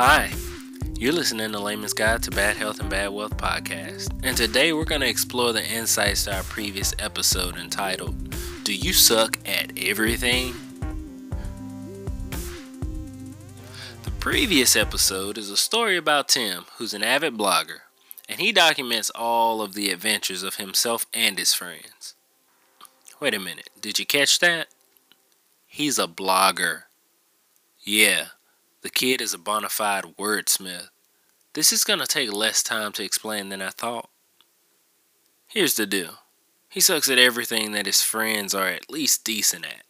Hi, you're listening to Layman's Guide to Bad Health and Bad Wealth podcast, and today we're going to explore the insights to our previous episode entitled Do You Suck at Everything? The previous episode is a story about Tim, who's an avid blogger, and he documents all of the adventures of himself and his friends. Wait a minute, did you catch that? He's a blogger. Yeah, the kid is a bona fide wordsmith. This is going to take less time to explain than I thought. Here's the deal he sucks at everything that his friends are at least decent at.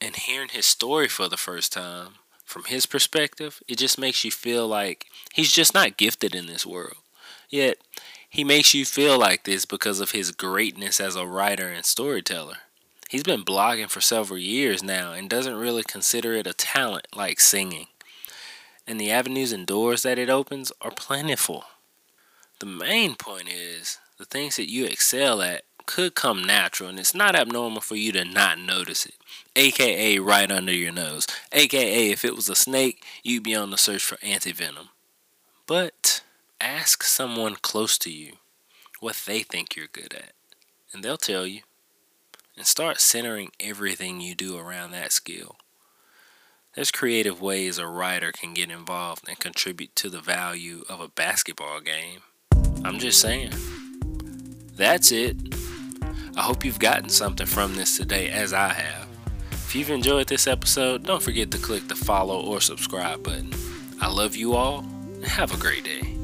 And hearing his story for the first time, from his perspective, it just makes you feel like he's just not gifted in this world. Yet, he makes you feel like this because of his greatness as a writer and storyteller. He's been blogging for several years now and doesn't really consider it a talent like singing. And the avenues and doors that it opens are plentiful. The main point is the things that you excel at could come natural and it's not abnormal for you to not notice it. AKA right under your nose. AKA if it was a snake, you'd be on the search for antivenom. But ask someone close to you what they think you're good at, and they'll tell you and start centering everything you do around that skill. There's creative ways a writer can get involved and contribute to the value of a basketball game. I'm just saying. That's it. I hope you've gotten something from this today, as I have. If you've enjoyed this episode, don't forget to click the follow or subscribe button. I love you all, and have a great day.